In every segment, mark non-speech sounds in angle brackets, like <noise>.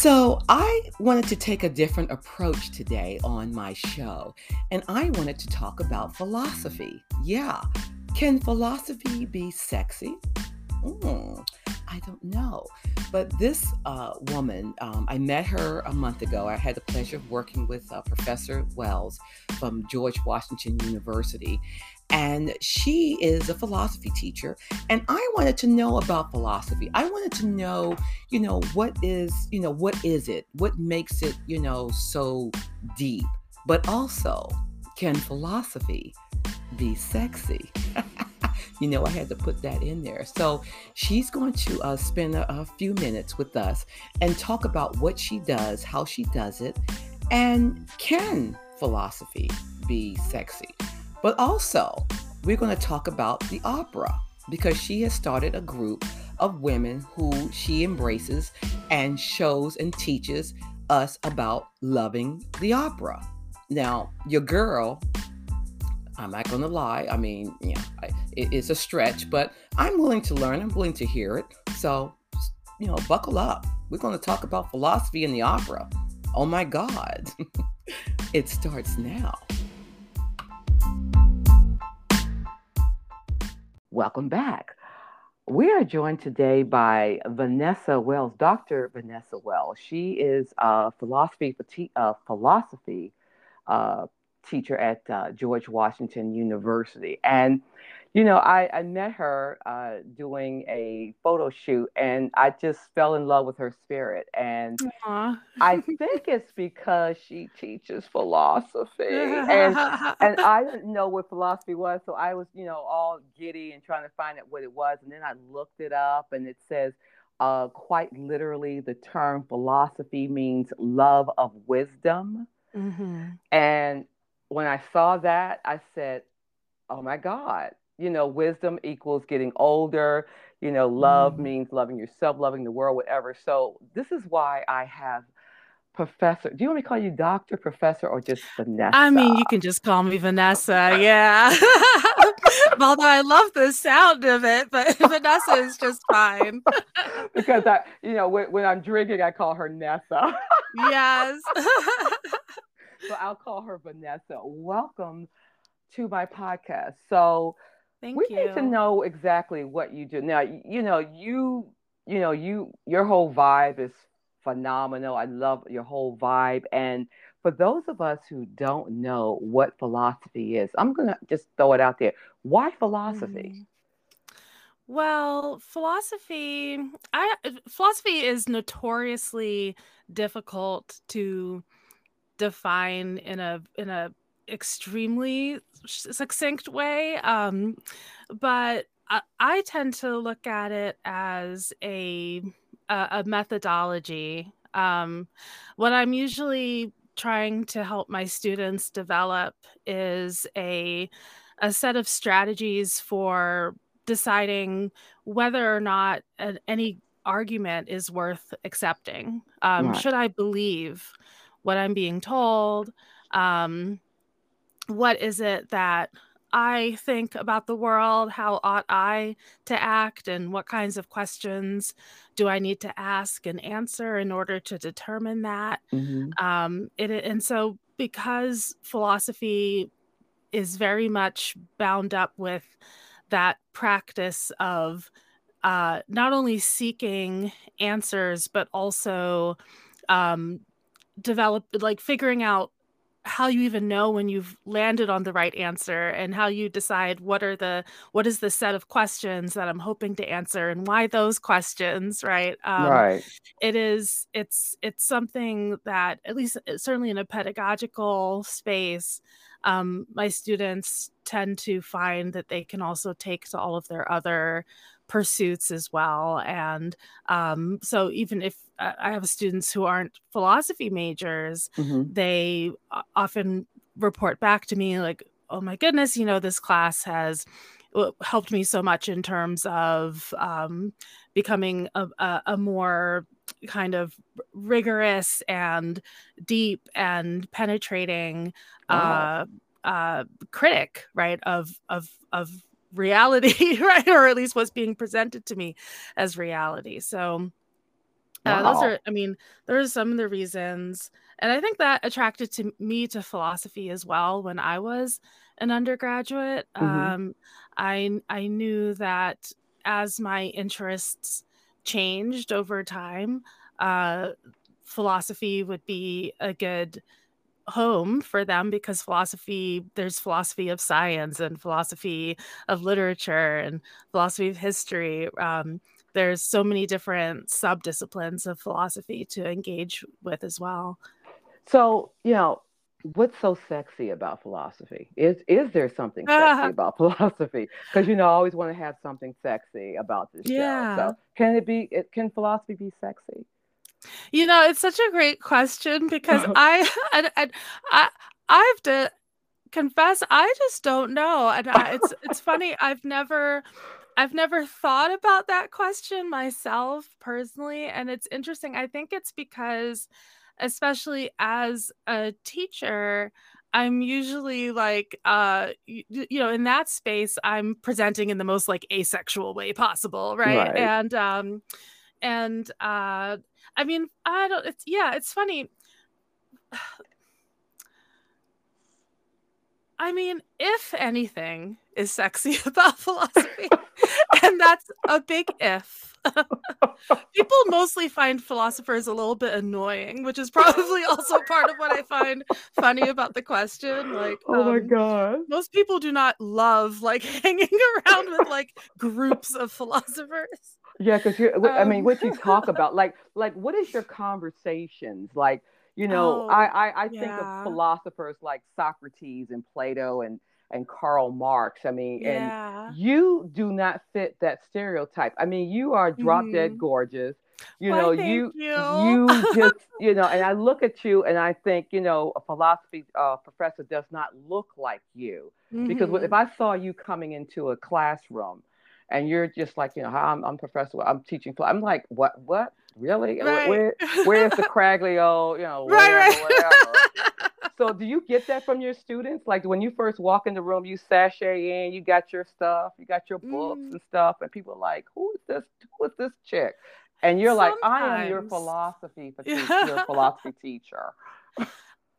So, I wanted to take a different approach today on my show, and I wanted to talk about philosophy. Yeah, can philosophy be sexy? Mm, I don't know. But this uh, woman, um, I met her a month ago. I had the pleasure of working with uh, Professor Wills from George Washington University. And she is a philosophy teacher. And I wanted to know about philosophy. I wanted to know, you know, what is, you know, what is it? What makes it, you know, so deep? But also, can philosophy be sexy? <laughs> you know, I had to put that in there. So she's going to uh, spend a, a few minutes with us and talk about what she does, how she does it, and can philosophy be sexy? But also, we're going to talk about the opera because she has started a group of women who she embraces and shows and teaches us about loving the opera. Now, your girl, I'm not going to lie. I mean, yeah, it, it's a stretch, but I'm willing to learn. I'm willing to hear it. So, you know, buckle up. We're going to talk about philosophy in the opera. Oh my God. <laughs> it starts now. Welcome back. We are joined today by Vanessa Wills, Dr. Vanessa Wills. She is a philosophy uh, philosophy uh, teacher at uh, George Washington University, and you know, I, I met her uh, doing a photo shoot and I just fell in love with her spirit. And I <laughs> think it's because she teaches philosophy. and, <laughs> and I didn't know what philosophy was. So I was, you know, all giddy and trying to find out what it was. And then I looked it up and it says, uh, quite literally, the term philosophy means love of wisdom. Mm-hmm. And when I saw that, I said, oh my God you know, wisdom equals getting older. You know, love mm. means loving yourself, loving the world, whatever. So this is why I have Professor. Do you want me to call you Doctor, Professor, or just Vanessa? I mean, you can just call me Vanessa. Yeah. <laughs> Although I love the sound of it, but <laughs> Vanessa is just fine. <laughs> because I, you know, when, when I'm drinking, I call her Nessa. yes. so I'll call her Vanessa. Welcome to my podcast. So Thank we you. need to know exactly what you do. Now, you know, you, you know, you, your whole vibe is phenomenal. I love your whole vibe. And for those of us who don't know what philosophy is, I'm going to just throw it out there. Why philosophy? Mm. Well, philosophy, I philosophy is notoriously difficult to define in a in a extremely succinct way. Um, but I, I, tend to look at it as a a, a methodology. Um, what I'm usually trying to help my students develop is a a set of strategies for deciding whether or not an, any argument is worth accepting. Um, right. Should I believe what I'm being told? Um, what is it that I think about the world? How ought I to act? And what kinds of questions do I need to ask and answer in order to determine that? Mm-hmm. Um, it, and so, because philosophy is very much bound up with that practice of uh, not only seeking answers, but also um, develop like figuring out how you even know when you've landed on the right answer and how you decide what are the what is the set of questions that i'm hoping to answer and why those questions right? Um, right. it is it's it's something that at least uh, certainly in a pedagogical space um, my students tend to find that they can also take to all of their other pursuits as well. And um, so even if uh, I have students who aren't philosophy majors, mm-hmm. they often report back to me like, oh my goodness, you know, this class has helped me so much in terms of um, becoming a, a, a, more kind of rigorous and deep and penetrating wow. uh, uh, critic, right, of of of reality, <laughs> right? Or at least what's being presented to me as reality. So Wow. Uh, those are, I mean, those are some of the reasons. And I think that attracted to me to philosophy as well when I was an undergraduate. Mm-hmm. Um, I I knew that as my interests changed over time, uh, philosophy would be a good home for them because philosophy there's philosophy of science and philosophy of literature and philosophy of history um, there's so many different subdisciplines of philosophy to engage with as well. So you know what's so sexy about philosophy? Is is there something sexy <laughs> about philosophy? Because you know i always want to have something sexy about this yeah. show. So can it be it, can philosophy be sexy you know, it's such a great question because I, <laughs> and, and I, I have to confess, I just don't know. And I, <laughs> it's, it's funny. I've never, I've never thought about that question myself personally. And it's interesting. I think it's because, especially as a teacher, I'm usually like, uh, you, you, know, in that space, I'm presenting in the most like asexual way possible, right? right. And um, and uh, I mean, I don't. It's yeah, it's funny. <sighs> I mean, if anything is sexy <laughs> about philosophy, and that's a big if. <laughs> People mostly find philosophers a little bit annoying, which is probably also part of what I find funny about the question. Like, oh my um, god, most people do not love like <laughs> hanging around with like groups of philosophers. Yeah, because you, um, I mean, what you talk <laughs> about, like, like what is your conversations like? You know, oh, I I, I yeah. think of philosophers like Socrates and Plato and and Karl Marx. I mean, yeah. and you do not fit that stereotype. I mean, you are drop dead mm-hmm. gorgeous. You know, you, you you just <laughs> you know, and I look at you and I think, you know, a philosophy uh, professor does not look like you mm-hmm. because if I saw you coming into a classroom and you're just like, you know, I'm, I'm professor, I'm teaching. I'm like, what, what, really? Right. Where, where's the craggly old, you know, whatever, <laughs> right, right. so do you get that from your students? Like when you first walk in the room, you sashay in, you got your stuff, you got your books mm. and stuff, and people are like, who is this? Who is this chick? And you're Sometimes. like, I am your philosophy, <laughs> your philosophy teacher.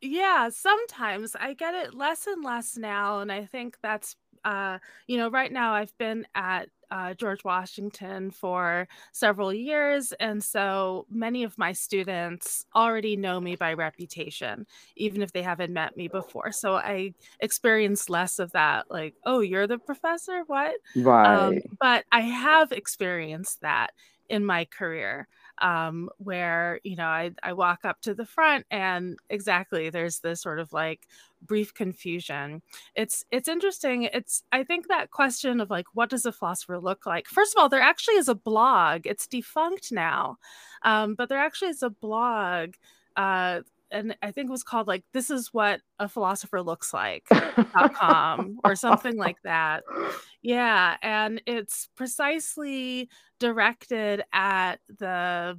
yeah, sometimes I get it less and less now, and I think that's uh, you know, right now I've been at uh, George Washington for several years. And so many of my students already know me by reputation, even if they haven't met me before. So I experience less of that, like, oh, you're the professor? What? Um, right. Um, but I have experienced that in my career um, where you know I, I walk up to the front and exactly there's this sort of like brief confusion. It's it's interesting it's i think that question of like what does a philosopher look like? First of all there actually is a blog it's defunct now um, but there actually is a blog uh, and I think it was called like this is what a philosopher looks like com <laughs> or something like that. Yeah, and it's precisely directed at the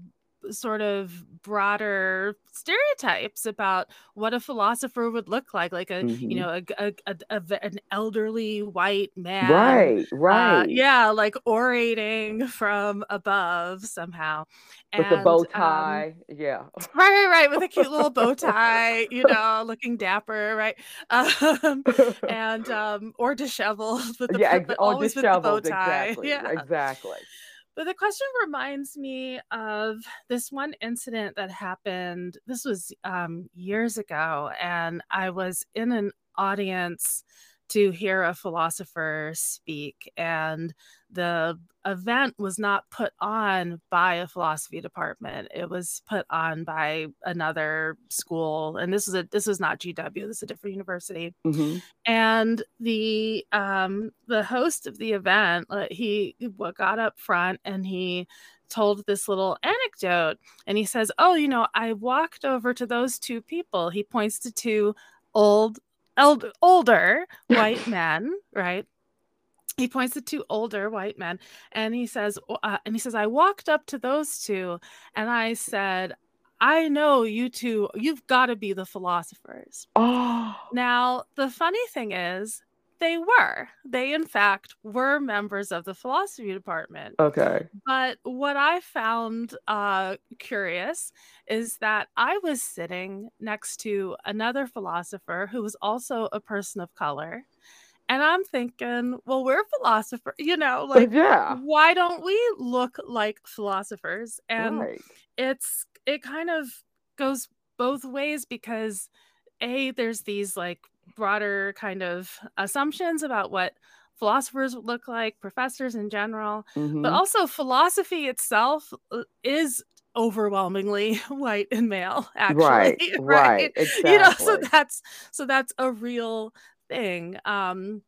sort of broader stereotypes about what a philosopher would look like like a mm-hmm. you know a, a, a, an elderly white man right uh, right. uh, yeah like orating from above somehow. With and, a bow um, tie um, yeah. <laughs> right right right with a cute little bow tie you <laughs> know looking dapper right? Um, <laughs> and um or disheveled with the, yeah ex- always with the bow tie exactly, yeah. exactly but the question reminds me of this one incident that happened. This was um, years ago, and I was in an audience to hear a philosopher speak. And the event was not put on by a philosophy department. It was put on by another school. And this is a this is not GW, this is a different university. Mm-hmm. And the um the host of the event, uh, he got up front and he told this little anecdote and he says, Oh, you know, I walked over to those two people. He points to two old eld- older <laughs> white men, right? He points to two older white men and he says, uh, and he says, I walked up to those two and I said, I know you two, you've got to be the philosophers. Oh. Now, the funny thing is, they were. They, in fact, were members of the philosophy department. Okay. But what I found uh, curious is that I was sitting next to another philosopher who was also a person of color. And I'm thinking, well, we're philosophers, you know, like, yeah. why don't we look like philosophers? And right. it's, it kind of goes both ways because a there's these like broader kind of assumptions about what philosophers look like professors in general Mhm. but also philosophy itself uh, is overwhelmingly <laughs> white and male actually Right, <laughs> right, you know so that's so that's a real thing um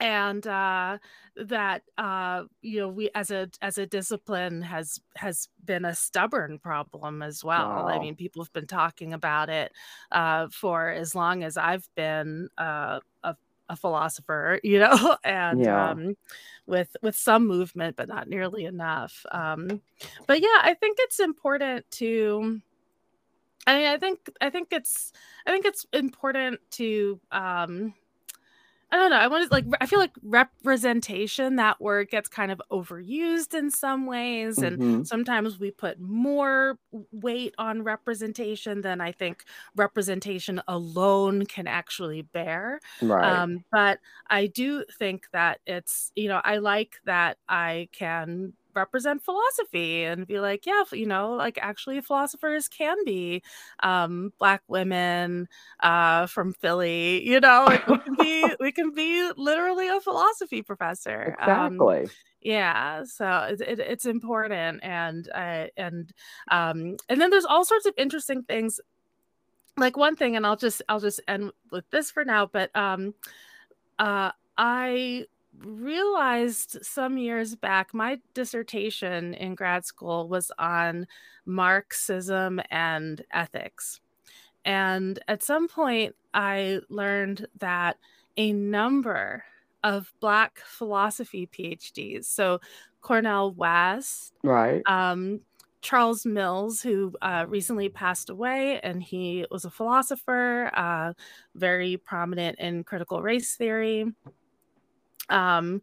and uh that uh you know we as a as a discipline has has been a stubborn problem as well. I mean people have been talking about it uh for as long as i've been uh a, a philosopher <laughs> you know and Yeah. um with with some movement but not nearly enough. Um but yeah i think it's important to i mean i think i think it's i think it's important to um I don't know. I want to like. I feel like representation. That word gets kind of overused in some ways, and Mhm. sometimes we put more weight on representation than I think representation alone can actually bear. Right. Um, but I do think that it's you know I like that I can represent philosophy and be like yeah you know like actually philosophers can be um black women uh from philly you know like we can be <laughs> we can be literally a philosophy professor um Exactly. yeah so it, it, it's important and uh, and um and then there's all sorts of interesting things like one thing and i'll just i'll just end with this for now but um uh i realized some years back my dissertation in grad school was on marxism and ethics and at some point i learned that a number of black philosophy phds so Cornel West Right. um, Charles Mills, who uh, recently passed away, and he was a philosopher, uh, very prominent in critical race theory. Um,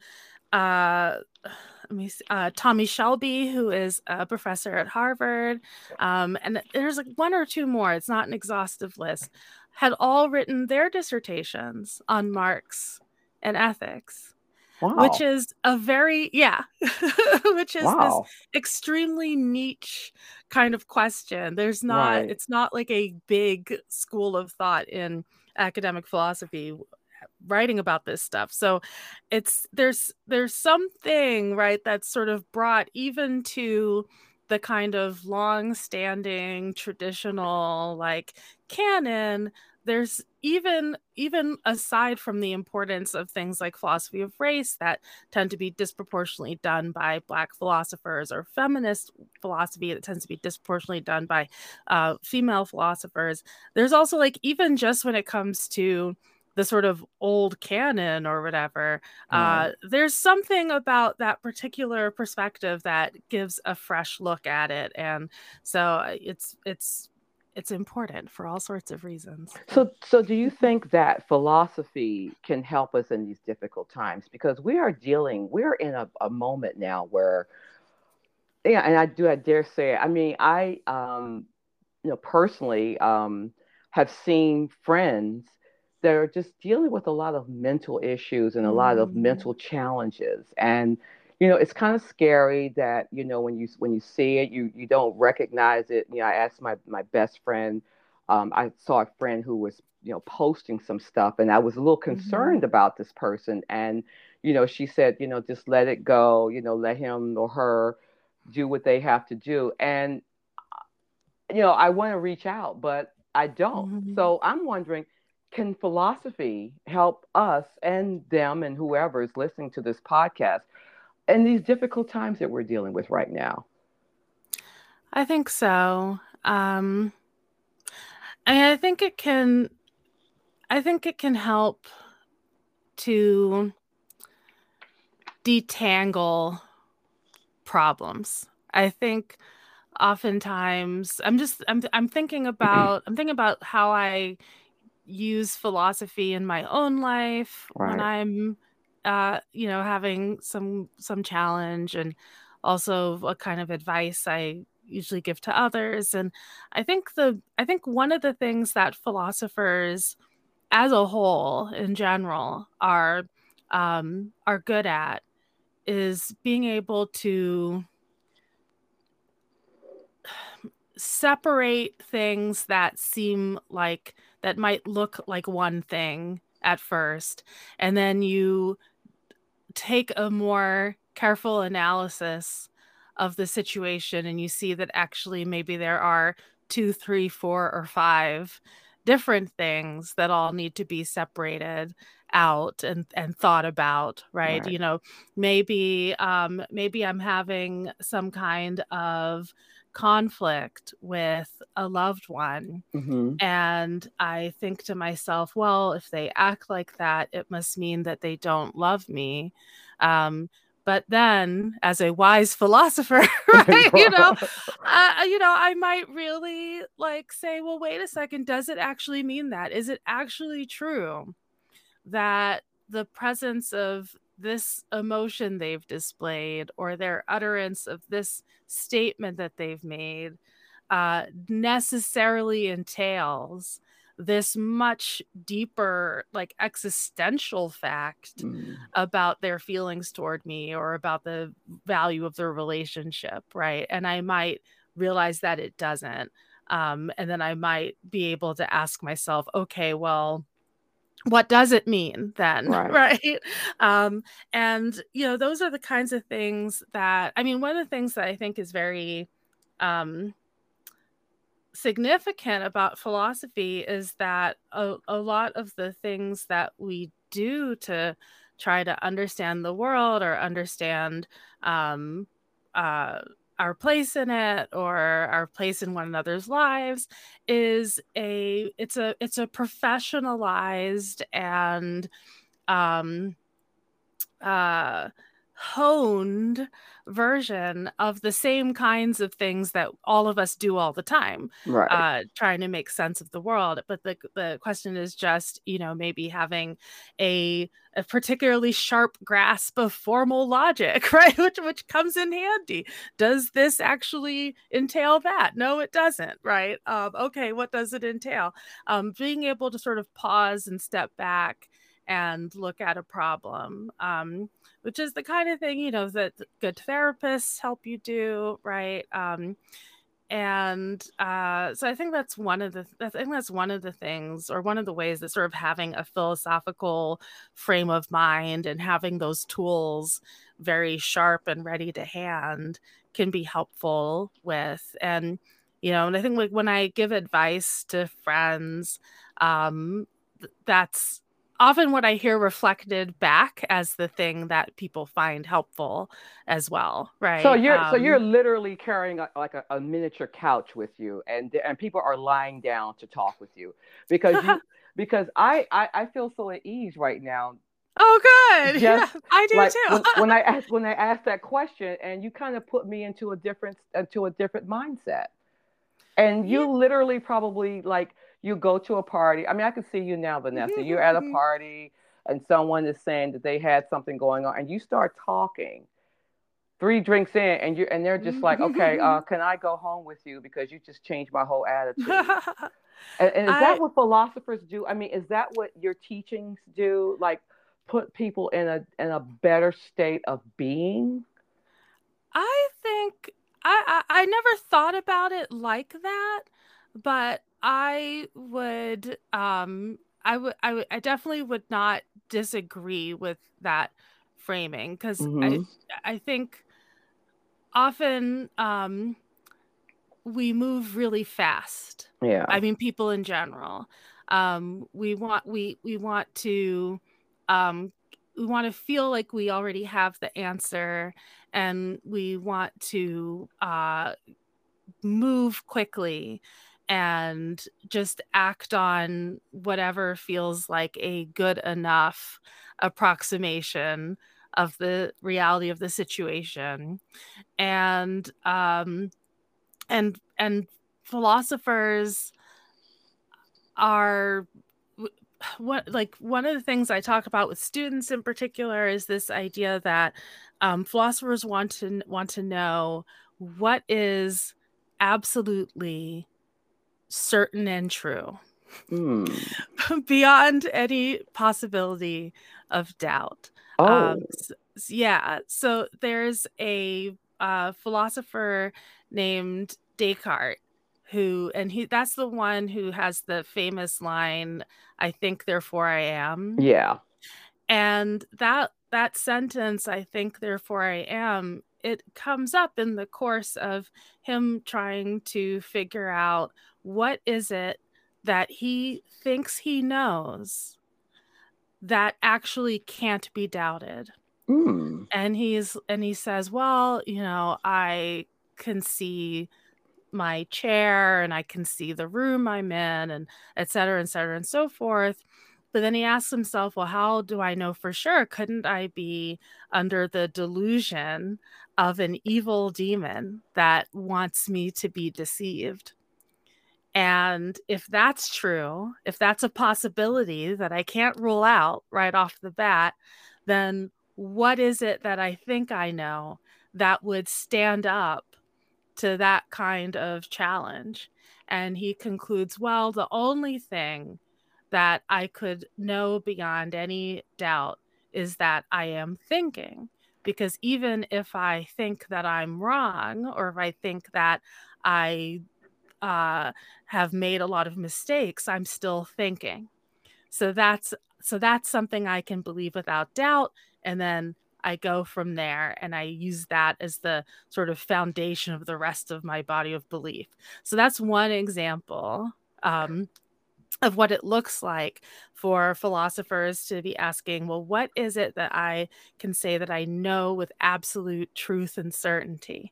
uh, let me see, uh, Tommy Shelby, who is a professor at Harvard, um, and there's like one or two more. It's not an exhaustive list. Had all written their dissertations on Marx and ethics Wow. which is a very yeah <laughs> which is wow. this extremely niche kind of question there's not Right. it's not like a big school of thought in academic philosophy writing about this stuff. So it's there's there's something right that's sort of brought even to the kind of long standing traditional like canon there's even even aside from the importance of things like philosophy of race that tend to be disproportionately done by black philosophers or feminist philosophy that tends to be disproportionately done by uh, female philosophers there's also like even just when it comes to the sort of old canon or whatever Right. uh, there's something about that particular perspective that gives a fresh look at it and so uh, it's it's it's important for all sorts of reasons So, so do you think that philosophy can help us in these difficult times? Because we are dealing, we're in a, a moment now where, yeah, and I do, I dare say. I mean, I, um, you know, personally, um, have seen friends that are just dealing with a lot of mental issues and a lot of Mm. mental challenges, and you know, it's kind of scary that you know when you when you see it, you you don't recognize it. You know, I asked my my best friend um, I saw a friend who was, you know, posting some stuff, and I was a little Mm-hmm. concerned about this person. And, you know, she said, you know, just let it go, you know, let him or her do what they have to do. And, you know, I want to reach out, but I don't. Mhm. So I'm wondering, can philosophy help us and them and whoever is listening to this podcast in these difficult times that we're dealing with right now? I think so. Um, I think it can. I think it can help to detangle problems. I think oftentimes I'm just I'm I'm thinking <clears throat> about I'm thinking about how I use philosophy in my own life right. when I'm uh, you know, having some some challenge and also what kind of advice I usually give to others. And I think the I think one of the things that philosophers as a whole in general are um, are good at is being able to separate things that seem like that might look like one thing at first and then you take a more careful analysis of the situation and you see that actually maybe there are two three four or five different things that all need to be separated out and and thought about right, right. you know maybe um maybe i'm having some kind of conflict with a loved one. Mm-hmm. and i think to myself well if they act like that it must mean that they don't love me. Um but then as a wise <laughs> philosopher <laughs> right you know uh, you know i might really like say well wait a second does it actually mean that? Is it actually true that the presence of this emotion they've displayed or their utterance of this statement that they've made uh, necessarily entails this much deeper like existential fact mm. about their feelings toward me or about the value of their relationship right and i might realize that it doesn't um, and then i might be able to ask myself okay well what does it mean then <laughs> right, right? Um, and you know those are the kinds of things that i mean one of the things that i think is very um, significant about philosophy is that a, a lot of the things that we do to try to understand the world or understand um, uh, our place in it or our place in one another's lives is a it's a it's a professionalized and um uh honed version of the same kinds of things that all of us do all the time right. uh, trying to make sense of the world but the, the question is just you know maybe having a, a particularly sharp grasp of formal logic <laughs> right which which comes in handy. Does this actually entail that? No it doesn't right? Um, okay what does it entail? Um, being able to sort of pause and step back and look at a problem um, which is the kind of thing you know that good therapists help you do right? Um, and uh, so i think that's one of the i think that's one of the things or one of the ways that sort of having a philosophical frame of mind and having those tools very sharp and ready to hand can be helpful with and you know and i think like when i give advice to friends um that's often what I hear reflected back as the thing that people find helpful as well, right? So you're um, so you're literally carrying a, like a, a, miniature couch with you, and and people are lying down to talk with you because you <laughs> because I, I I feel so at ease right now. Oh, good. <laughs> yeah, I do like too. when, when I <laughs> asked when I asked that question, and you kind of put me into a different into a different mindset, and you yeah. literally probably like you go to a party. I mean, I can see you now, Vanessa. You're at a mm-hmm. party and someone is saying that they had something going on and you start talking three drinks in and you and they're just like okay uh, can i go home with you because you just changed my whole <laughs> attitude and, and, is I, that what philosophers do i mean is that what your teachings do like put people in a in a better state of being i think i i, I never thought about it like that but I would um I would I would I definitely would not disagree with that framing because mm-hmm. I I think often um we move really fast. Yeah. I mean people in general. Um we want we we want to um we want to feel like we already have the answer and we want to uh move quickly and just act on whatever feels like a good enough approximation of the reality of the situation. And um and and philosophers are what like one of the things I talk about with students in particular is this idea that um, philosophers want to want to know what is absolutely certain and true mm. <laughs> beyond any possibility of doubt. Um, oh. Um, so, yeah. So there's a uh, philosopher named Descartes who and he that's the one who has the famous line i think therefore i am yeah and that that sentence i think therefore i am it comes up in the course of him trying to figure out what is it that he thinks he knows that actually can't be doubted mm. and he's and he says well you know i can see my chair and I can see the room I'm in and et cetera, et cetera, and so forth. But then he asks himself, well, how do I know for sure? Couldn't I be under the delusion of an evil demon that wants me to be deceived? And if that's true, if that's a possibility that I can't rule out right off the bat, then what is it that I think I know that would stand up to that kind of challenge. And he concludes, well, the only thing that I could know beyond any doubt is that I am thinking. Because even if I think that I'm wrong, or if I think that I uh, have made a lot of mistakes, I'm still thinking. So that's so that's something I can believe without doubt. And then I go from there and I use that as the sort of foundation of the rest of my body of belief. So that's one example um, of what it looks like for philosophers to be asking, well, what is it that I can say that I know with absolute truth and certainty?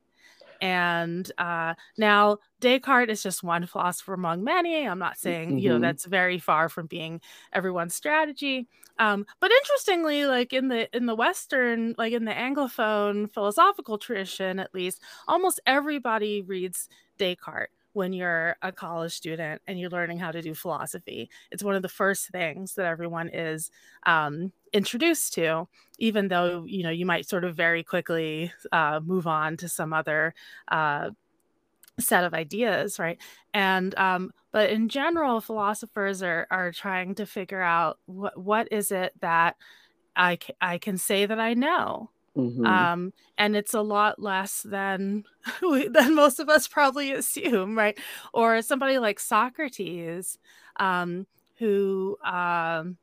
And uh, now Descartes is just one philosopher among many. I'm not saying, mm-hmm. you know, mm-hmm. that's very far from being everyone's strategy. Um, but interestingly, like in the in the Western, like in the Anglophone philosophical tradition, at least, almost everybody reads Descartes when you're a college student and you're learning how to do philosophy. It's one of the first things that everyone is um, introduced to, even though you know you might sort of very quickly uh, move on to some other uh, set of ideas, right? And um, but in general, philosophers are are trying to figure out what what is it that I I can say that I know Mm-hmm. Um, and it's a lot less than <laughs> than most of us probably assume, right? Or somebody like Socrates, um, who um,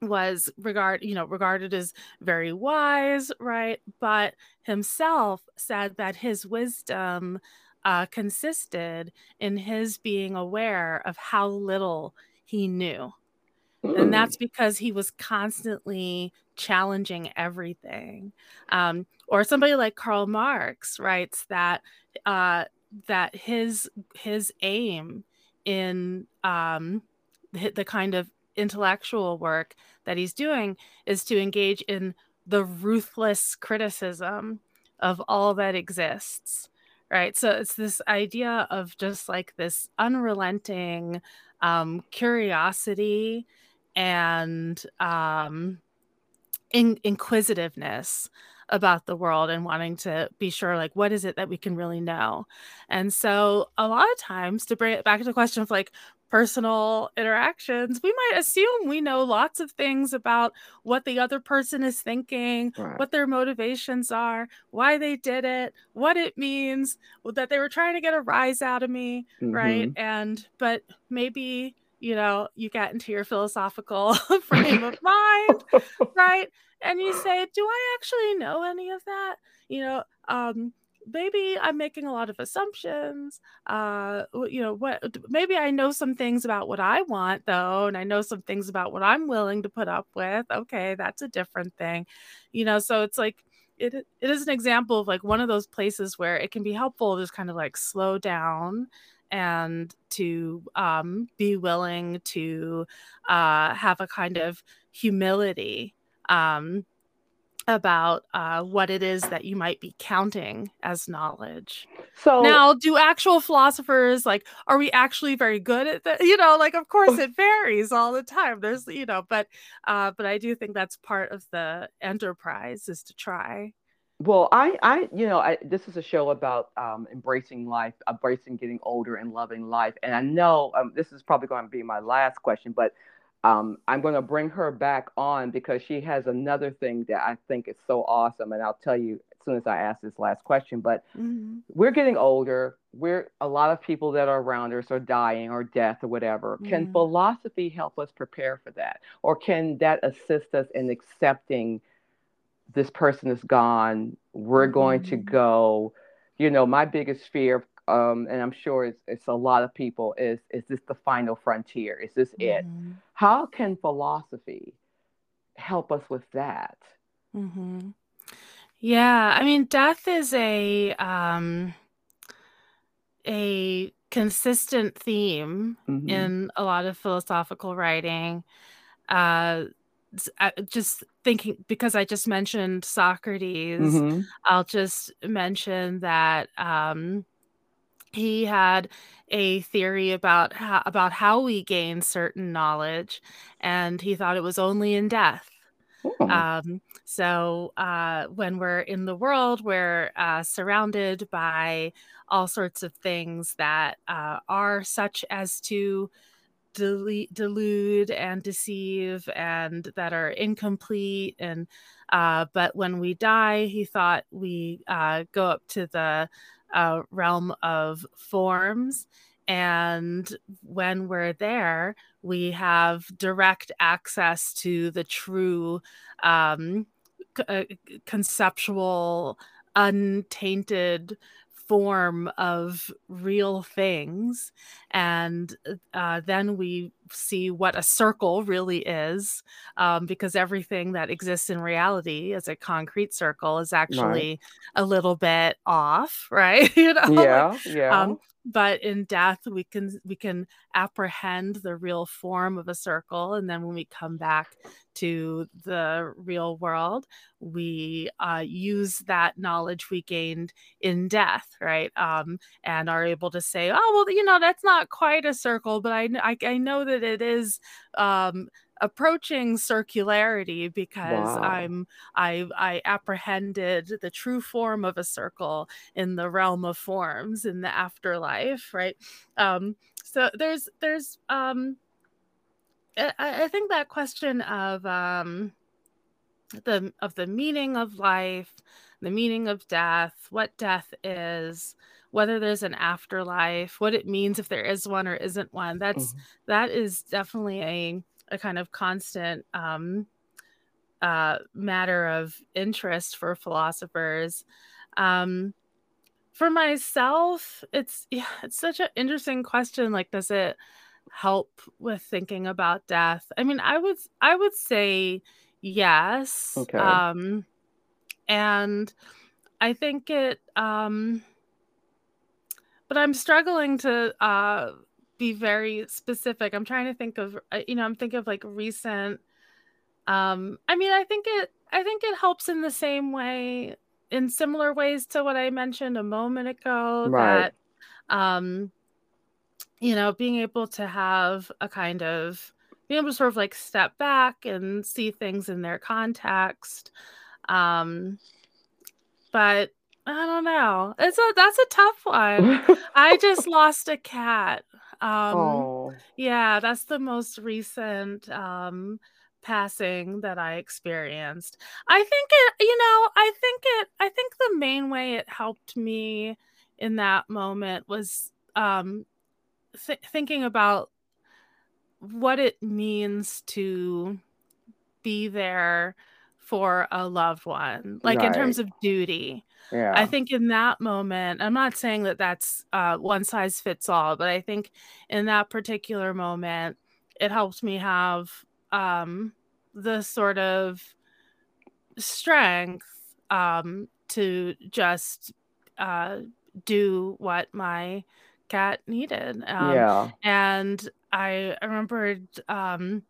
was regard you know regarded as very wise, right? But himself said that his wisdom uh, consisted in his being aware of how little he knew. And that's because he was constantly challenging everything. Um, or somebody like Karl Marx writes that uh, that his his aim in um, the, kind of intellectual work that he's doing is to engage in the ruthless criticism of all that exists right so it's this idea of just like this unrelenting um, curiosity and um, in- inquisitiveness about the world and wanting to be sure like what is it that we can really know and so a lot of times to bring it back to the question of like personal interactions we might assume we know lots of things about what the other person is thinking right. what their motivations are why they did it what it means that they were trying to get a rise out of me mm-hmm. right and but maybe you know, you get into your philosophical <laughs> frame of mind, <laughs> right? And you say, do I actually know any of that? You know, um, maybe I'm making a lot of assumptions. Uh, you know, what maybe I know some things about what I want though, and I know some things about what I'm willing to put up with. Okay, that's a different thing. You know, so it's like it it is an example of like one of those places where it can be helpful to just kind of like slow down and to um, be willing to uh, have a kind of humility um, about uh, what it is that you might be counting as knowledge. So now, do actual philosophers like are we actually very good at that? You know, like of course it varies all the time. There's you know, but uh, but I do think that's part of the enterprise is to try. Well, I, I, you know, I, this is a show about um, embracing life, embracing getting older and loving life. And I know um, this is probably going to be my last question, but um, I'm going to bring her back on because she has another thing that I think is so awesome. And I'll tell you as soon as I ask this last question. But mm-hmm. we're getting older. We're a lot of people that are around us are dying or death or whatever. Mm-hmm. Can philosophy help us prepare for that? Or can that assist us in accepting this person is gone? We're going to mm-hmm. go. You know, my biggest fear um, and I'm sure it's, it's a lot of people, is is this the final frontier? Is this it? Mm-hmm. How can philosophy help us with that? Mm-hmm. Yeah, I mean, death is a um, a consistent theme mm-hmm. in a lot of philosophical writing. Uh, just thinking because I just mentioned Socrates, mm-hmm. I'll just mention that um, he had a theory about how, about how we gain certain knowledge, and he thought it was only in death. Um, so uh, when we're in the world, we're uh, surrounded by all sorts of things that uh, are such as to delude and deceive, and that are incomplete. And uh, but when we die, he thought we uh, go up to the uh, realm of forms. And when we're there, we have direct access to the true um, uh, conceptual, untainted form of real things. And uh, then we see what a circle really is, um, because everything that exists in reality as a concrete circle is actually right. a little bit off, <laughs> right? you know, yeah, yeah. Um, but in death we can we can apprehend the real form of a circle and then when we come back to the real world we uh, use that knowledge we gained in death right? Um, and are able to say oh well you know that's not quite a circle but i i, I know that it is um, approaching circularity because wow. I'm I I apprehended the true form of a circle in the realm of forms in the afterlife, right? Um, so there's there's um, I, I think that question of um, the of the meaning of life, the meaning of death, what death is, whether there's an afterlife, what it means if there is one or isn't one. That's mm-hmm. that is definitely a a kind of constant um, uh, matter of interest for philosophers. Um, for myself, it's <laughs> yeah, it's such an interesting question. Like, does it help with thinking about death? I mean, I would I would say yes. Okay. Um, and I think it. Um, but I'm struggling to uh, be very specific. I'm trying to think of uh, you know, I'm thinking of like recent um I mean, I think it I think it helps in the same way in similar ways to what I mentioned a moment ago right. that um you know, being able to have a kind of being able to sort of like step back and see things in their context. Um but I don't know. It's a that's a tough one. <laughs> I just lost a cat um, oh. Yeah, that's the most recent um, passing that I experienced. I think it, you know, I think it, I think the main way it helped me in that moment was um, th- thinking about what it means to be there for a loved one, like right. in terms of duty. Yeah. I think in that moment, I'm not saying that that's uh, one size fits all, but I think in that particular moment, it helped me have um, the sort of strength um, to just uh, do what my cat needed. Um, yeah. And I, remembered um,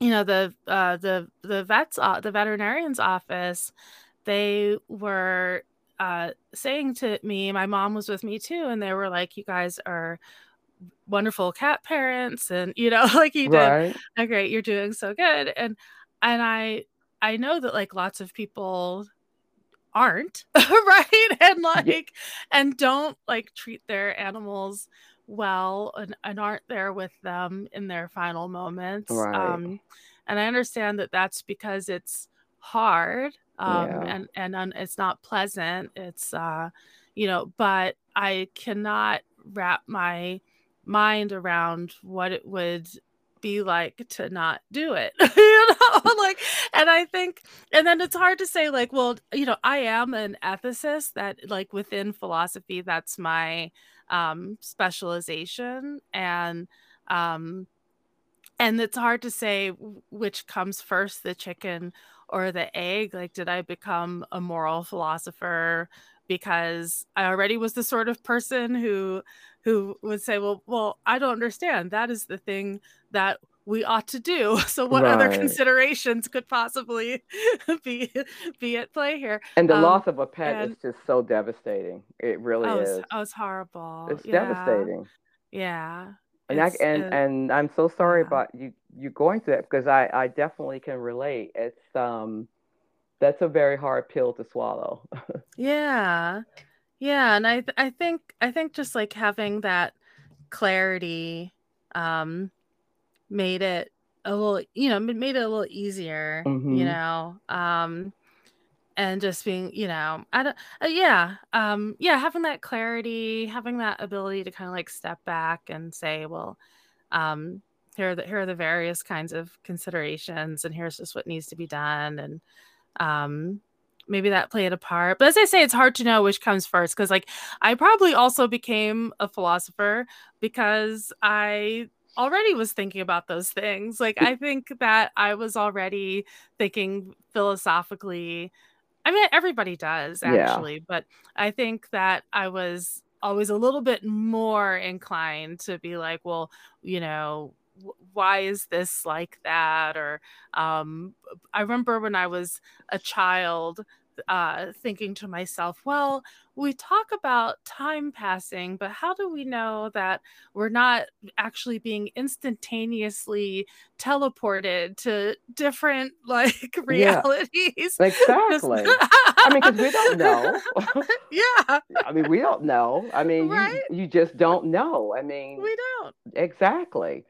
you know the uh, the the vets uh, the veterinarian's office they were uh, saying to me my mom was with me too and they were like you guys are wonderful cat parents and you know <laughs> like you did right. oh, great you're doing so good and and i i know that like lots of people aren't <laughs> right and like yeah. and don't like treat their animals well and, and aren't there with them in their final moments right. um and i understand that that's because it's hard um yeah. and and un- it's not pleasant it's uh you know but i cannot wrap my mind around what it would be like to not do it <laughs> you know <laughs> like and i think and then it's hard to say like well you know i am an ethicist that like within philosophy that's my um specialization and um and it's hard to say which comes first the chicken or the egg like did i become a moral philosopher because i already was the sort of person who who would say, "Well, well, I don't understand. That is the thing that we ought to do. <laughs> So, what right. other considerations could possibly <laughs> be be at play here?" And the um, loss of a pet and, is just so devastating. It really oh, is. Oh, it's horrible. It's yeah. devastating. Yeah. And I, and and I'm so sorry yeah. about you you going through that because I I definitely can relate. It's um that's a very hard pill to swallow. <laughs> yeah. Yeah, and I th- I think I think just like having that clarity um made it a little you know made it a little easier mm-hmm. you know um and just being you know i don't uh, yeah um yeah having that clarity having that ability to kind of like step back and say well um here are the here are the various kinds of considerations and here's just what needs to be done and um maybe that played a part. But as I say, it's hard to know which comes first because, like, I probably also became a philosopher because I already was thinking about those things. Like, <laughs> I think that I was already thinking philosophically. I mean, everybody does actually, yeah. but I think that I was always a little bit more inclined to be like, well, you know, why is this like that or um, i remember when i was a child uh, thinking to myself well we talk about time passing but how do we know that we're not actually being instantaneously teleported to different <laughs> like <laughs> realities? Yeah, <laughs> exactly. I mean because we don't know. Yeah. I mean we don't know. I mean right? you, you just don't know. I mean we don't. exactly.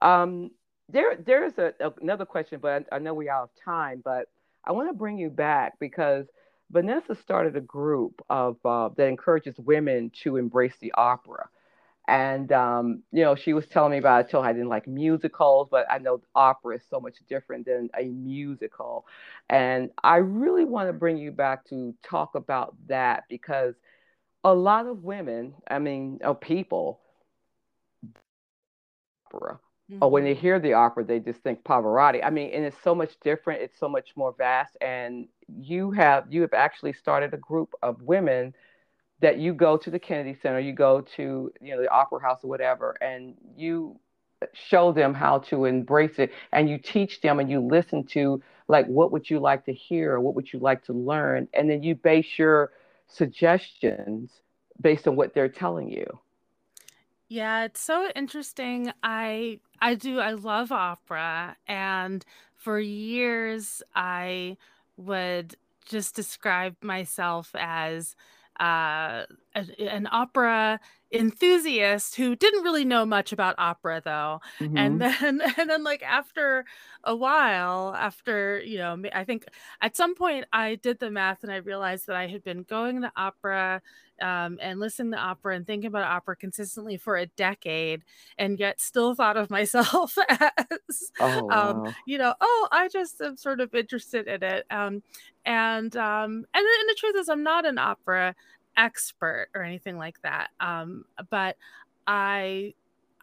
Um, there, there's a, another question, but I, I know we're out of time. But I want to bring you back because Vanessa started a group of uh, that encourages women to embrace the opera. And um, you know, she was telling me about. I I didn't like musicals, but I know opera is so much different than a musical. And I really want to bring you back to talk about that because a lot of women, I mean, of people, opera mm-hmm. or when they mm-hmm. hear the opera, they just think Pavarotti. I mean, and it's so much different. It's so much more vast. And you have you have actually started a group of women that you go to the Kennedy Center, you go to you know the Opera House or whatever, and you show them how to embrace it, and you teach them, and you listen to like what would you like to hear, or what would you like to learn, and then you base your suggestions based on what they're telling you. Yeah, it's so interesting. I I do I love opera and for years I would just describe myself as uh, a, an opera enthusiast who didn't really know much about opera though mm-hmm. and then <laughs> and then like after a while after you know i think at some point i did the math and i realized that i had been going to opera um, and listening to opera and thinking about opera consistently for a decade and yet still thought of <laughs> myself as oh, um, wow. um, you know oh i just am sort of interested in it um, and um, and, and the truth is i'm not an opera expert or anything like that. Um, but I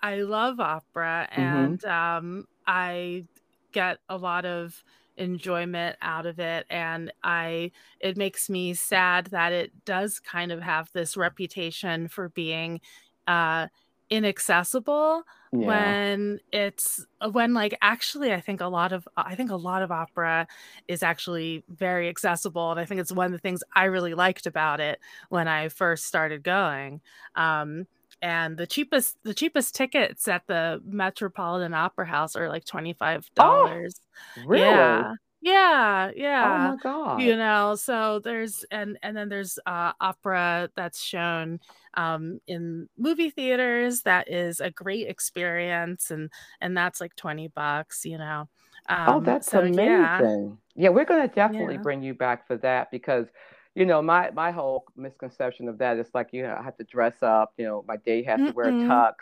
I love opera mm-hmm. and mm-hmm. um, I get a lot of enjoyment out of it and I it makes me sad that it does kind of have this reputation for being uh inaccessible yeah. when it's uh, when like actually I think a lot of I think a lot of opera is actually very accessible and I think it's one of the things I really liked about it when I first started going. Um, and the cheapest the cheapest tickets at the Metropolitan Opera House are like $25 Oh, really? Yeah. Yeah, yeah. Oh my God. You know, so there's and and then there's uh opera that's shown um in movie theaters that is a great experience and and that's like 20 bucks, you know. Oh, Um that's so amazing. Yeah, we're gonna definitely Yeah. bring you back for that because, you know, my my whole misconception of that is like you know, I have to dress up, you know, my date has to wear tux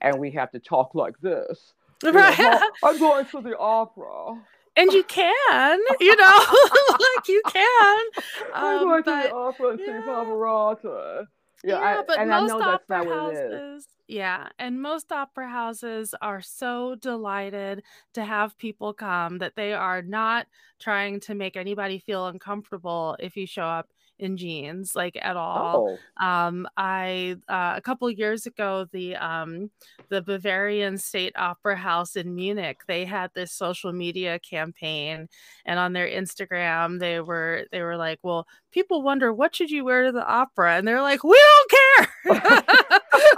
and we have to talk like this. <laughs> You know, I'm going to the opera. And you can, <laughs> you know, <laughs> like you can. <laughs> I'm Um going to the but opera and yeah. Pavarotti. Yeah, Yeah, I, but and I most know that's opera not what it is. houses, yeah, and most opera houses are so delighted to have people come that they are not trying to make anybody feel uncomfortable if you show up in jeans, like at all. Oh, Um, I uh, a couple years ago, the um, the Bavarian State Opera House in Munich, they had this social media campaign, and on their Instagram, they were they were like, "Well, people wonder what should you wear to the opera," and they're like, "We don't care." <laughs> <laughs>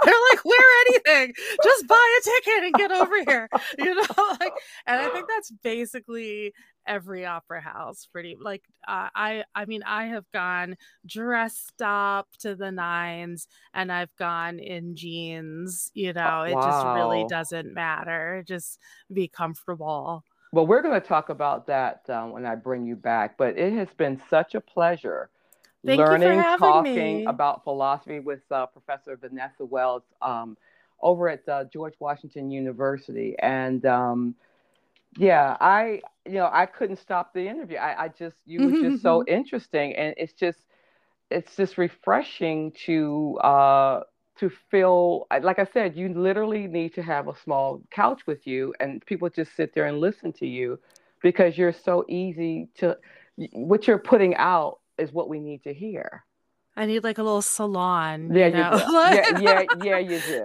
they're like, "Wear anything, just buy a ticket and get over here," you know. <laughs> Like, and I think that's basically every opera house pretty like uh, i i mean i have gone dressed up to the nines and i've gone in jeans you know it just really doesn't matter just be comfortable Well, we're going to talk about that um, when I bring you back, but it has been such a pleasure thank you for learning, talking me about philosophy with uh, Professor Vanessa Wills um, over at uh, George Washington University. And um, yeah, I, you know, I couldn't stop the interview. I, I just, you were just so <laughs> interesting. And it's just, it's just refreshing to, uh, to feel like I said, you literally need to have a small couch with you, and people just sit there and listen to you because you're so easy to. What you're putting out is what we need to hear. i need like a little salon Yeah, you you know do. Yeah, yeah, yeah, you do.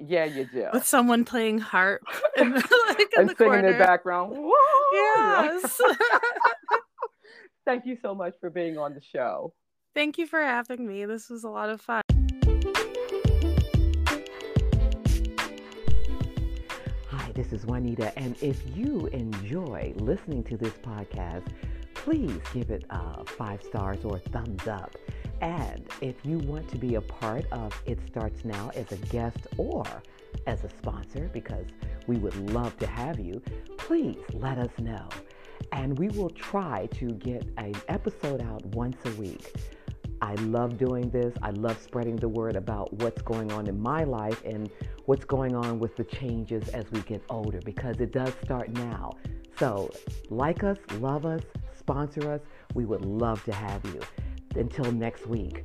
<laughs> Yeah, you do. with someone playing harp <laughs> in, like in And the singing in the background. Whoa, yes <laughs> Thank you so much for being on the show. thank you for having me this was a lot of fun Hi, this is Juanita, and if you enjoy listening to this podcast, please give it uh, five stars or thumbs up. And if you want to be a part of It Starts Now as a guest or as a sponsor, because we would love to have you, please let us know. And we will try to get an episode out once a week. I love doing this. I love spreading the word about what's going on in my life and what's going on with the changes as we get older because it does start now. So, like us, love us, sponsor us. We would love to have you. Until next week,